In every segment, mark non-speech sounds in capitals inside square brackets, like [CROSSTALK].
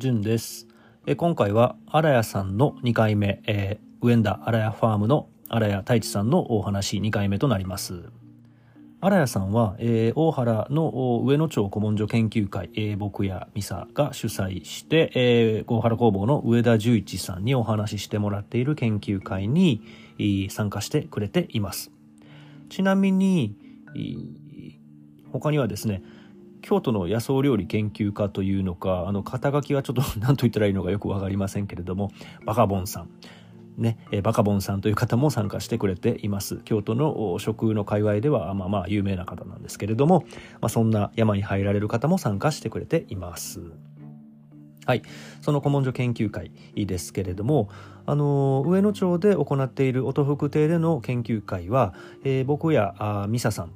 順です。え今回は荒谷さんの2回目、えー、上田荒谷ファームの荒谷太一さんのお話2回目となります。荒谷さんは、えー、大原の上野町古文書研究会、えー、僕や美沙が主催して、えー、大原工房の上田十一さんにお話ししてもらっている研究会に、参加してくれています。ちなみに、他にはですね京都の野草料理研究家というのかあの肩書きはちょっと [LAUGHS] 何と言ったらいいのかよく分かりませんけれどもバカボンさん。ね、えバカボンさんという方も参加してくれています。京都の食の界隈ではまあまあ有名な方なんですけれども、まあ、そんな山に入られる方も参加してくれています。はい、その古文書研究会ですけれども、あの上野町で行っている音福亭での研究会は、えー、僕やあミサさん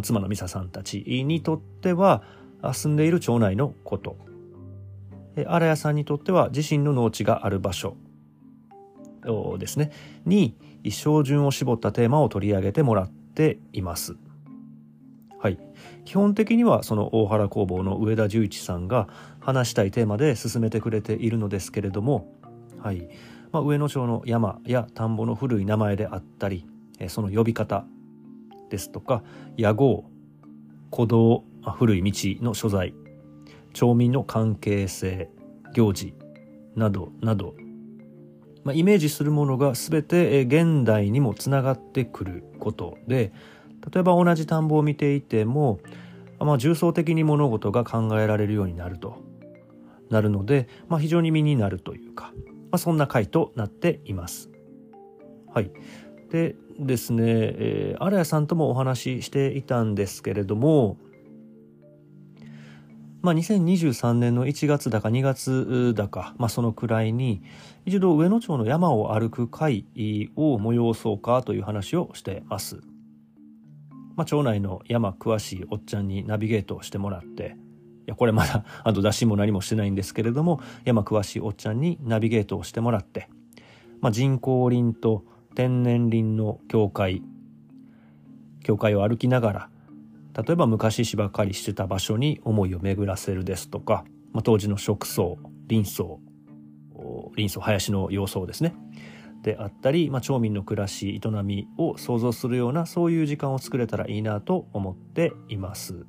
妻のミサさんたちにとっては住んでいる町内のこと。荒谷さんにとっては自身の農地がある場所。ですね。に照準を絞ったテーマを取り上げてもらっています。はい、基本的にはその大原工房の上田十一さんが話したいテーマで進めてくれているのですけれども、はい。まあ、上野町の山や田んぼの古い名前であったりその呼び方ですとか屋号古道古い道の所在町民の関係性行事などなど、まあ、イメージするものが全て現代にもつながってくることで例えば同じ田んぼを見ていても、まあ、重層的に物事が考えられるようになると。なるので、まあ、非常に身になるというか、まあ、そんな回となっています。はい、でですね、えー、荒谷さんともお話ししていたんですけれども、まあ、2023年の1月だか2月だか、まあ、そのくらいに一度上野町の山を歩く会を催そうかという話をしてます。まあ、町内の山詳しいおっちゃんにナビゲートをしてもらっていやこれまだ [LAUGHS] あと出しも何もしてないんですけれども山詳しいおっちゃんにナビゲートをしてもらって、まあ、人工林と天然林の境界境界を歩きながら例えば昔芝刈りしてた場所に思いを巡らせるですとか、まあ、当時の植草林草林草林の様相ですねであったり、まあ、町民の暮らし営みを想像するようなそういう時間を作れたらいいなと思っています。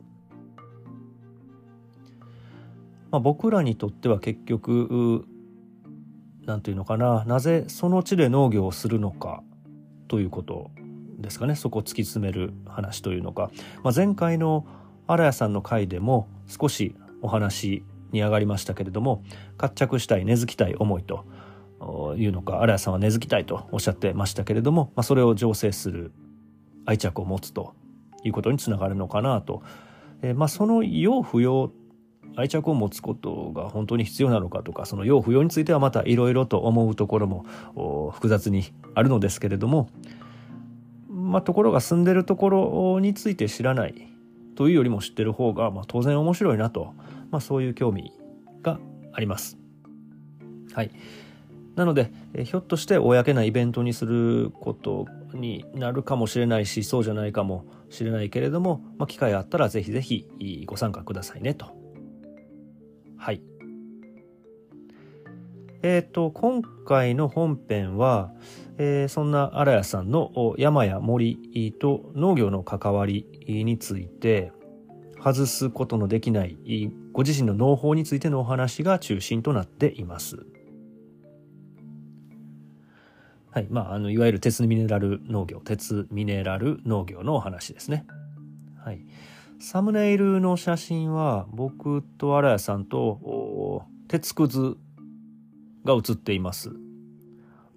まあ、僕らにとっては結局何て言うのかな。なぜその地で農業をするのかということですかね。そこを突き詰める話というのか、まあ、前回の荒谷さんの回でも少しお話に上がりましたけれども活着したい根付きたい思いというのか荒谷さんは根付きたいとおっしゃってましたけれども、まあ、それを醸成する愛着を持つということにつながるのかなと、えー、まあその要不要愛着を持つことが本当に必要なのかとかその要不要についてはまたいろいろと思うところも複雑にあるのですけれども、まあ、ところが住んでるところについて知らないというよりも知ってる方が、まあ、当然面白いなと、まあ、そういう興味があります。はい、なのでひょっとして公なイベントにすることになるかもしれないしそうじゃないかもしれないけれども、まあ、機会あったらぜひぜひご参加くださいねとはい。えっ、ー、と、今回の本編は、えー、そんな荒谷さんの山や森と農業の関わりについて、外すことのできないご自身の農法についてのお話が中心となっています。はい。まあ、あの、いわゆる鉄ミネラル農業、鉄ミネラル農業のお話ですね。はい。サムネイルの写真は僕と荒谷さんと鉄くずが写っています。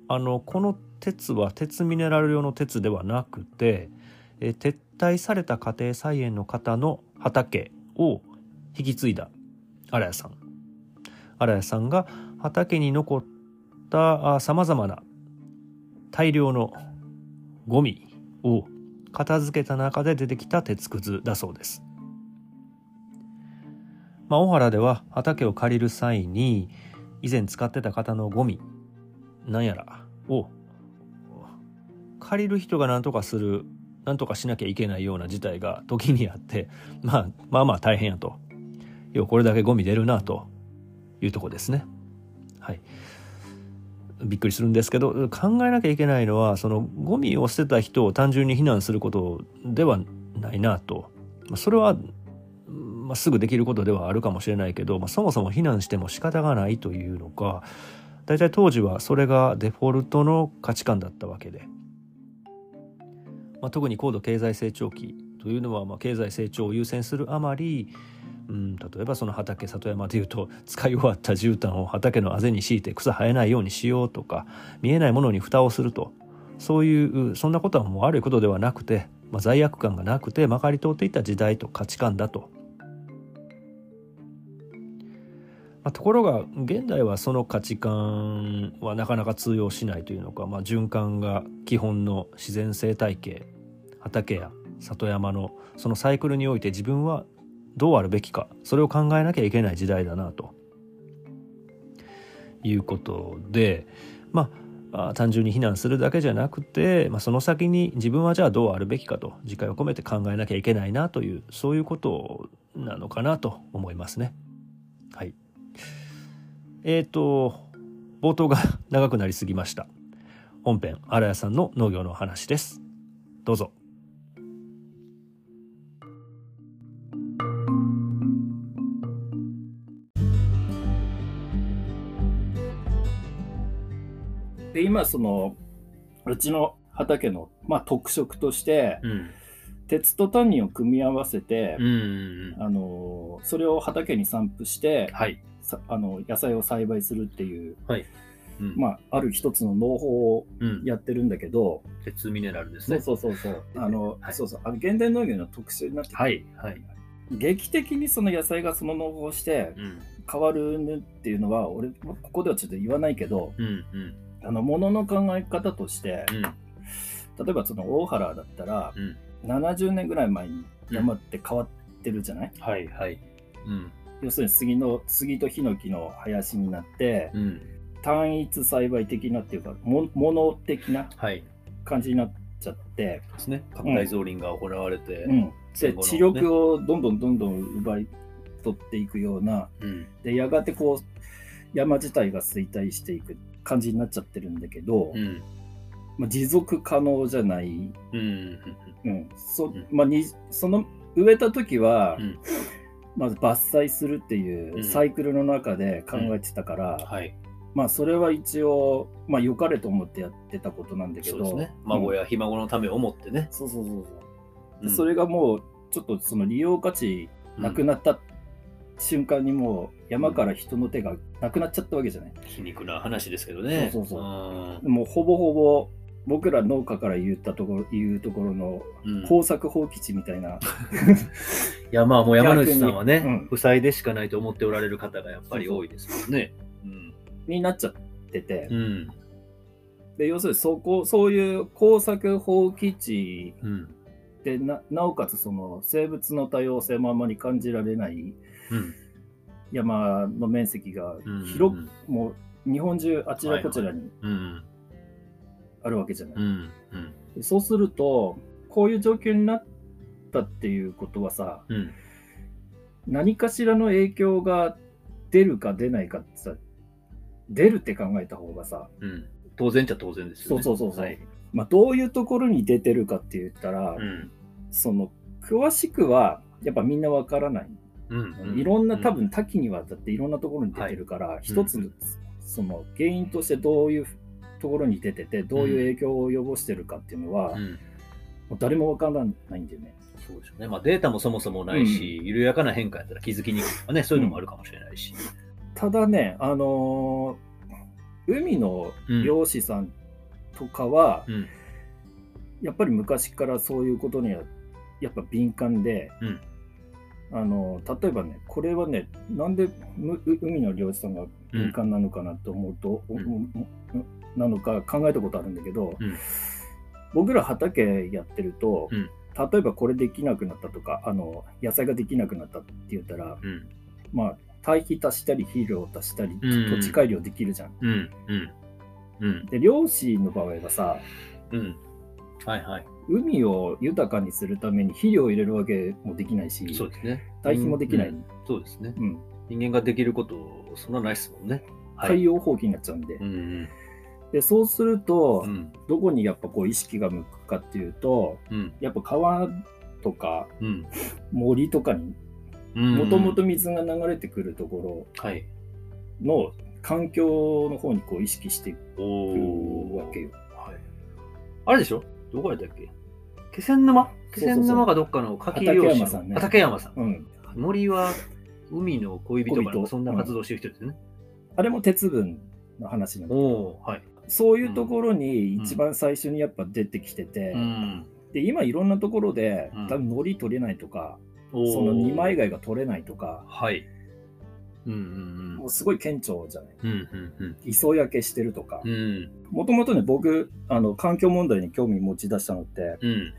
あの、この鉄は鉄ミネラル用の鉄ではなくて、え撤退された家庭菜園の方の畑を引き継いだ荒谷さん。荒谷さんが畑に残ったさまざまな大量のゴミを片付けた中で出てきた鉄くずだそうです。まあ、小原では畑を借りる際に以前使ってた方のゴミなんやらを借りる人が何とかするなんとかしなきゃいけないような事態が時にあってまあまあまあ大変やと。要はこれだけゴミ出るなというとこですね。はい。びっくりするんですけど考えなきゃいけないのはそのゴミを捨てた人を単純に非難することではないなと。それは、まあ、すぐできることではあるかもしれないけど、まあ、そもそも非難しても仕方がないというのか大体当時はそれがデフォルトの価値観だったわけで、まあ、特に高度経済成長期というのはまあ経済成長を優先するあまりうん、例えばその畑里山でいうと使い終わった絨毯を畑のあぜに敷いて草生えないようにしようとか見えないものに蓋をするとそういうそんなことはもう悪いことではなくて、まあ、罪悪感がなくてまかり通っていた時代と価値観だと。まあ、ところが現代はその価値観はなかなか通用しないというのか、まあ、循環が基本の自然生態系畑や里山のそのサイクルにおいて自分はどうあるべきかそれを考えなきゃいけない時代だなということでまあ単純に非難するだけじゃなくて、まあ、その先に自分はじゃあどうあるべきかと自戒を込めて考えなきゃいけないなというそういうことなのかなと思いますね。はい、えっ、ー、と冒頭が長くなりすぎました。本編荒谷さんの農業の話です。どうぞ。で今そのうちの畑の、まあ、特色として、うん、鉄とタンニンを組み合わせて、うん。うん。うん、あのそれを畑に散布して、はい、あの野菜を栽培するっていう、はい。うん、まあ、ある一つの農法をやってるんだけど、うん、鉄ミネラルですね。そうそうそう [LAUGHS] あの、はい、そうそう。あの現代農業の特徴になってはい。はい、劇的にその野菜がその農法をして変わるっていうのは、俺ここではちょっと言わないけど、うんうんあのものの考え方として、うん、例えばその大原だったら、うん、70年ぐらい前に山って変わってるじゃない、うん、はいはい、うん、要するに杉の杉とヒノキの林になって、うん、単一栽培的なっていうかも物的な感じになっちゃって、はい、ですね。拡大増林が行われて、うん。で地力をどんどんどんどん奪い取っていくような、でやがてこう山自体が衰退していく感じになっちゃってるんだけど、うん、まあ、持続可能じゃない、うん。うん。そまあ、にその植えた時は、まず伐採するっていうサイクルの中で考えてたから、はい、まあそれは一応、まあ、良かれと思ってやってたことなんだけど、ね、孫やひ孫のためを思ってね、そうそうそうそう、それがもうちょっとその利用価値なくなった瞬間にもう山から人の手がなくなっちゃったわけじゃない。皮肉な話ですけどね。そうそうそう。もうほぼほぼ僕ら農家から言ったところ言うところの耕作放棄地みたいな、うん、いやまあもう山主さんはね、うん、負債でしかないと思っておられる方がやっぱり多いですもんね。うん、になっちゃってて、うん、で要するにそこそういう耕作放棄地でななおかつその生物の多様性もあまり感じられない、山の面積が広く、うんうん、もう日本中あちらこちらにあるわけじゃない。うんうん、そうするとこういう状況になったっていうことはさ、うん、何かしらの影響が出るか出ないかってさ出るって考えた方がさ、うん、当然じゃ当然ですよね。そうそうそうそう、はい、まあ、どういうところに出てるかって言ったら、その詳しくはやっぱみんなわからない。いろんな多分多岐にわたっていろんなところに出てるから、一つその原因としてどういうところに出ててどういう影響を及ぼしてるかっていうのは、もう誰もわからないんだよね。そうですね。まあデータもそもそもないし、緩やかな変化やったら気づきにくいとかね、そういうのもあるかもしれないし。ただね、あのー、海の漁師さんとかは、うん、やっぱり昔からそういうことにはやっぱ敏感で、うんあの例えばねこれはねなんで海の漁師さんが敏感なのかなと思うと、うん、なのか考えたことあるんだけど、うん、僕ら畑やってると、うん、例えばこれできなくなったとかあの野菜ができなくなったって言ったら、まあ堆肥足したり肥料足したり、土地改良できるじゃん。で漁師の場合はさ、はいはい、海を豊かにするために肥料を入れるわけもできないし、そうですね。堆肥もできない。うん、そうですね。うん。人間ができること、そんなないですもんね。海洋放棄になっちゃうんで。うんうん、でそうすると、うん、どこにやっぱこう意識が向くかっていうと、うん、やっぱ川とか、森とかにもともと水が流れてくるところの環境の方にこう意識していくわけよ。はい、あれでしょ？どこやったっけ？気仙沼？気仙沼がどっかの家計漁師の。畠山さん、ね。うん、森は海の恋人かそんな活動してる人ですね、うん、あれも鉄分の話なんだけど、はい、そういうところに一番最初にやっぱ出てきてて、うん、で今いろんなところで多分海苔取れないとか、その二枚貝が取れないとか、はい。うんうんうん、もうすごい顕著じゃない、うんうんうん、磯焼けしてるとか。もともとね僕あの環境問題に興味持ち出したのって、うん、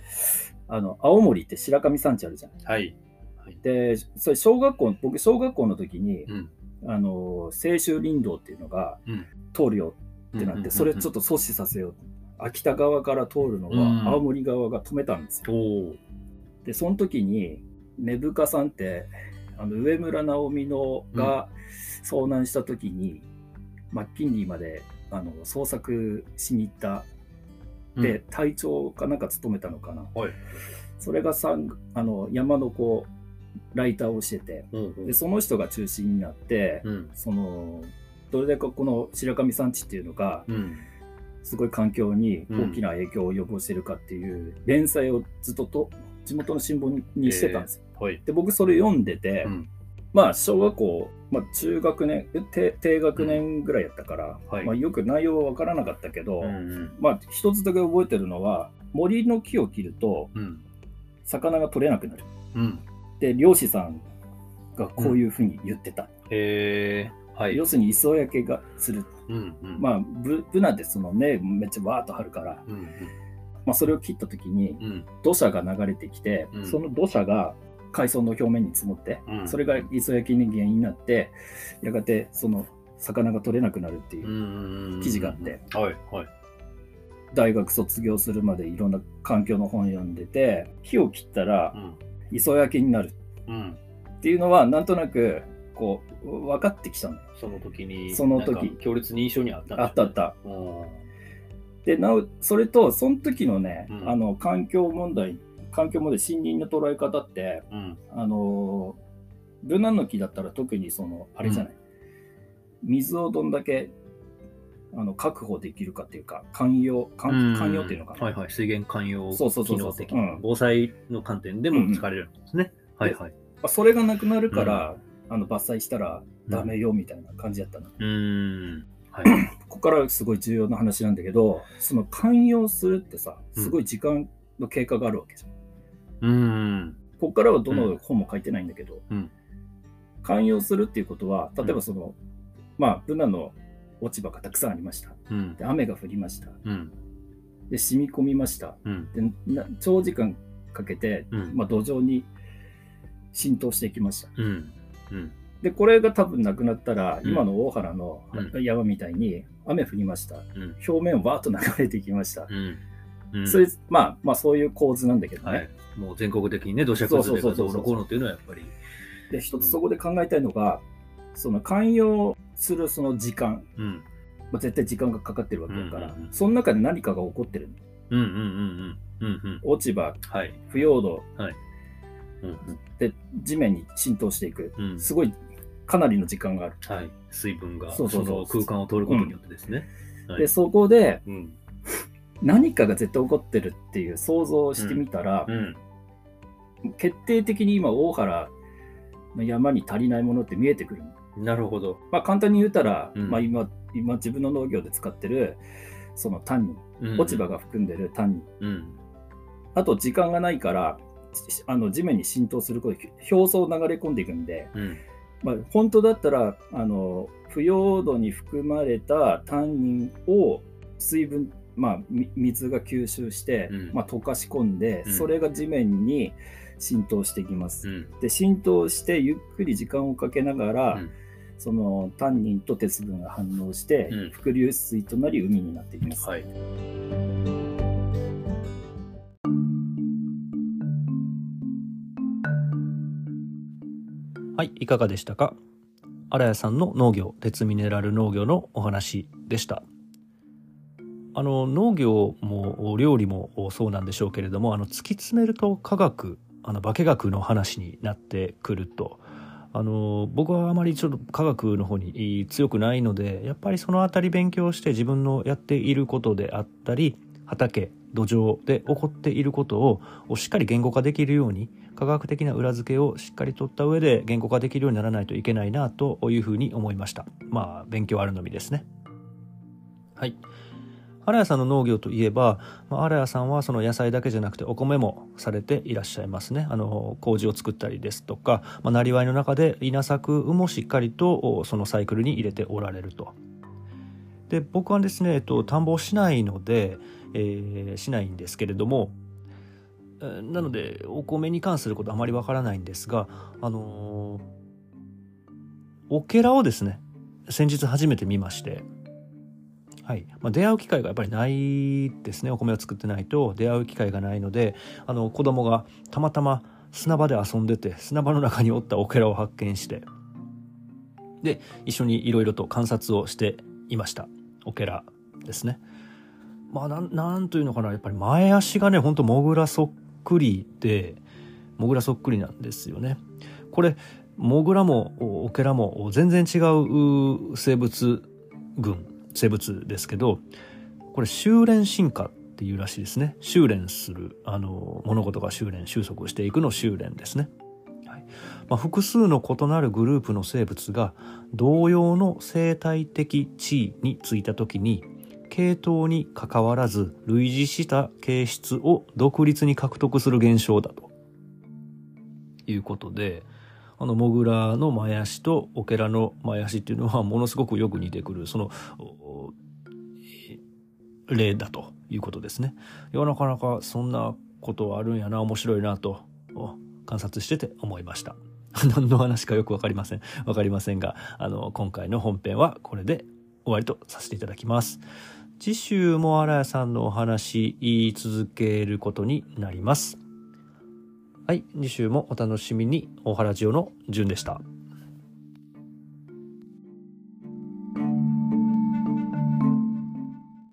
あの青森って白神山地あるじゃない、はい。はい、でそれ小学校僕小学校の時に、うん、あの青州林道っていうのが通るよってなって、それちょっと阻止させよう。秋田側から通るのは青森側が止めたんですよ、でその時に根深さんってあの上村直美のが遭難した時に、うん、マッキンリーまであの捜索しに行った。で、隊長かなんか務めたのかな、はい、それがさあの山のこうライターをしてて、うんうん、でその人が中心になって、うん、そのどれだけこの白神山地っていうのが、うん、すごい環境に大きな影響を及ぼしてるかっていう連載をずっとと地元の新聞にしてたんですよ。はい、で僕それ読んでて、うん、まあ小学校、まあ、中学年低低学年ぐらいやったから、うん。はい、まあ、よく内容は分からなかったけど、うんうん、まあ一つだけ覚えてるのは森の木を切ると、魚が取れなくなる。で漁師さんがこういうふうに言ってた。へはい、要するに磯焼けがする。うんうん、まあブブナでそのねめっちゃわーっと張るから。うんうん。まあ、それを切った時に土砂が流れてきて、うん、その土砂が海藻の表面に積もって、うん、それが磯焼きに原因になってやがてその魚が取れなくなるっていう記事があって、はいはい、大学卒業するまでいろんな環境の本読んでて火を切ったら磯焼きになる。っていうのはなんとなくこう分かってきたの。その時にその時。強烈に印象にあった、ね、あったあった。でなおそれとその時のね、うん、あの環境問題環境問題森林の捉え方って、うん、あのブナの木だったら特にそのあれじゃない、うん、水をどんだけあの確保できるかっていうか寛容寛容っていうのかな、はいはい、水源寛容機能的防災の観点でも使われるんですね、はいはい。それがなくなるから、あの伐採したらダメよみたいな感じだったの。うん。はい、[CLEARS THROAT] ここからすごい重要な話なんだけど、その寛容するってさ、すごい時間の経過があるわけじゃん。うん。ここからはどの本も書いてないんだけど、うん、寛容するっていうことは、例えばその、うん、まあ、ブナの落ち葉がたくさんありました。うん、で雨が降りました。で、染み込みました。で長時間かけて、まあ、土壌に浸透していきました。うんで、これが多分なくなったら、今の大原の山みたいに雨降りました。表面をバーッと流れていきました。それまあ、まあそういう構図なんだけどね。はい、もう全国的にね、土砂崩れがどうのこうのっていうのはやっぱり。で、一つそこで考えたいのが、その寛容するその時間、うん。まあ、絶対時間がかかってるわけだから、その中で何かが起こってる。落ち葉、はい、腐葉土、はい。うん、で地面に浸透していく、うん、すごいかなりの時間がある。はい、水分がその空間を通ることによってですね。うん。はい、でそこで、うん、何かが絶対起こってるっていう想像をしてみたら、うん、決定的に今大原の山に足りないものって見えてくる。なるほど。まあ簡単に言ったら、まあ今今自分の農業で使ってるそのタンニン、落ち葉が含んでるタンニン、あと時間がないからあの地面に浸透することで表層流れ込んでいくんで、うん、まあ、本当だったらあの腐葉土に含まれたタンニンを水分、まあ、水が吸収して、うん、まあ、溶かし込んで、うん、それが地面に浸透していきます。うん、で浸透してゆっくり時間をかけながら、そのタンニンと鉄分が反応して、伏流水となり海になっていきます。はい。はい、いかがでしたか？荒谷さんの農業、鉄ミネラル農業のお話でした。あの農業も料理もそうなんでしょうけれどもあの突き詰めると科学あの化学の話になってくると。あの僕はあまりちょっと科学の方に強くないのでやっぱりその辺り勉強して自分のやっていることであったり畑土壌で起こっていることをしっかり言語化できるように科学的な裏付けをしっかり取った上で言語化できるようにならないといけないなというふうに思いました。まあ勉強あるのみですね。はい。荒谷さんの農業といえば、まあ、荒谷さんはその野菜だけじゃなくてお米もされていらっしゃいますね。あの麹を作ったりですとか、まあ、なりわいの中で稲作もしっかりとそのサイクルに入れておられると。で僕はですね、えっと、田んぼをしないので、えー、しないんですけれどもなのでお米に関することあまりわからないんですがあのオケラをですね先日初めて見ましてはい。まあ、出会う機会がやっぱりないですね。お米を作ってないと出会う機会がないのであの子供がたまたま砂場で遊んでて砂場の中におったオケラを発見してで一緒にいろいろと観察をしていました。オケラですね。まあなんというのかな。やっぱり前足がねほんとモグラそっくりでモグラそっくりなんですよね。これモグラもオケラも全然違う生物群生物ですけどこれ修練進化っていうらしいですね。修練するあの物事が修練収束していくの修練ですね、はい。まあ、複数の異なるグループの生物が同様の生態的地位についた時に系統にかかわらず類似した形質を独立に獲得する現象だということであのモグラの前足とオケラの前足っていうのはものすごくよく似てくるその例だということですね。いやなかなかそんなことあるんやな面白いなと観察してて思いました。[LAUGHS] 何の話かよくわかりません。わかりませんが、あの、今回の本編はこれで終わりとさせていただきます。次週も荒谷さんのお話言い続けることになります。はい、次週もお楽しみに。大原ジオのじゅんでした。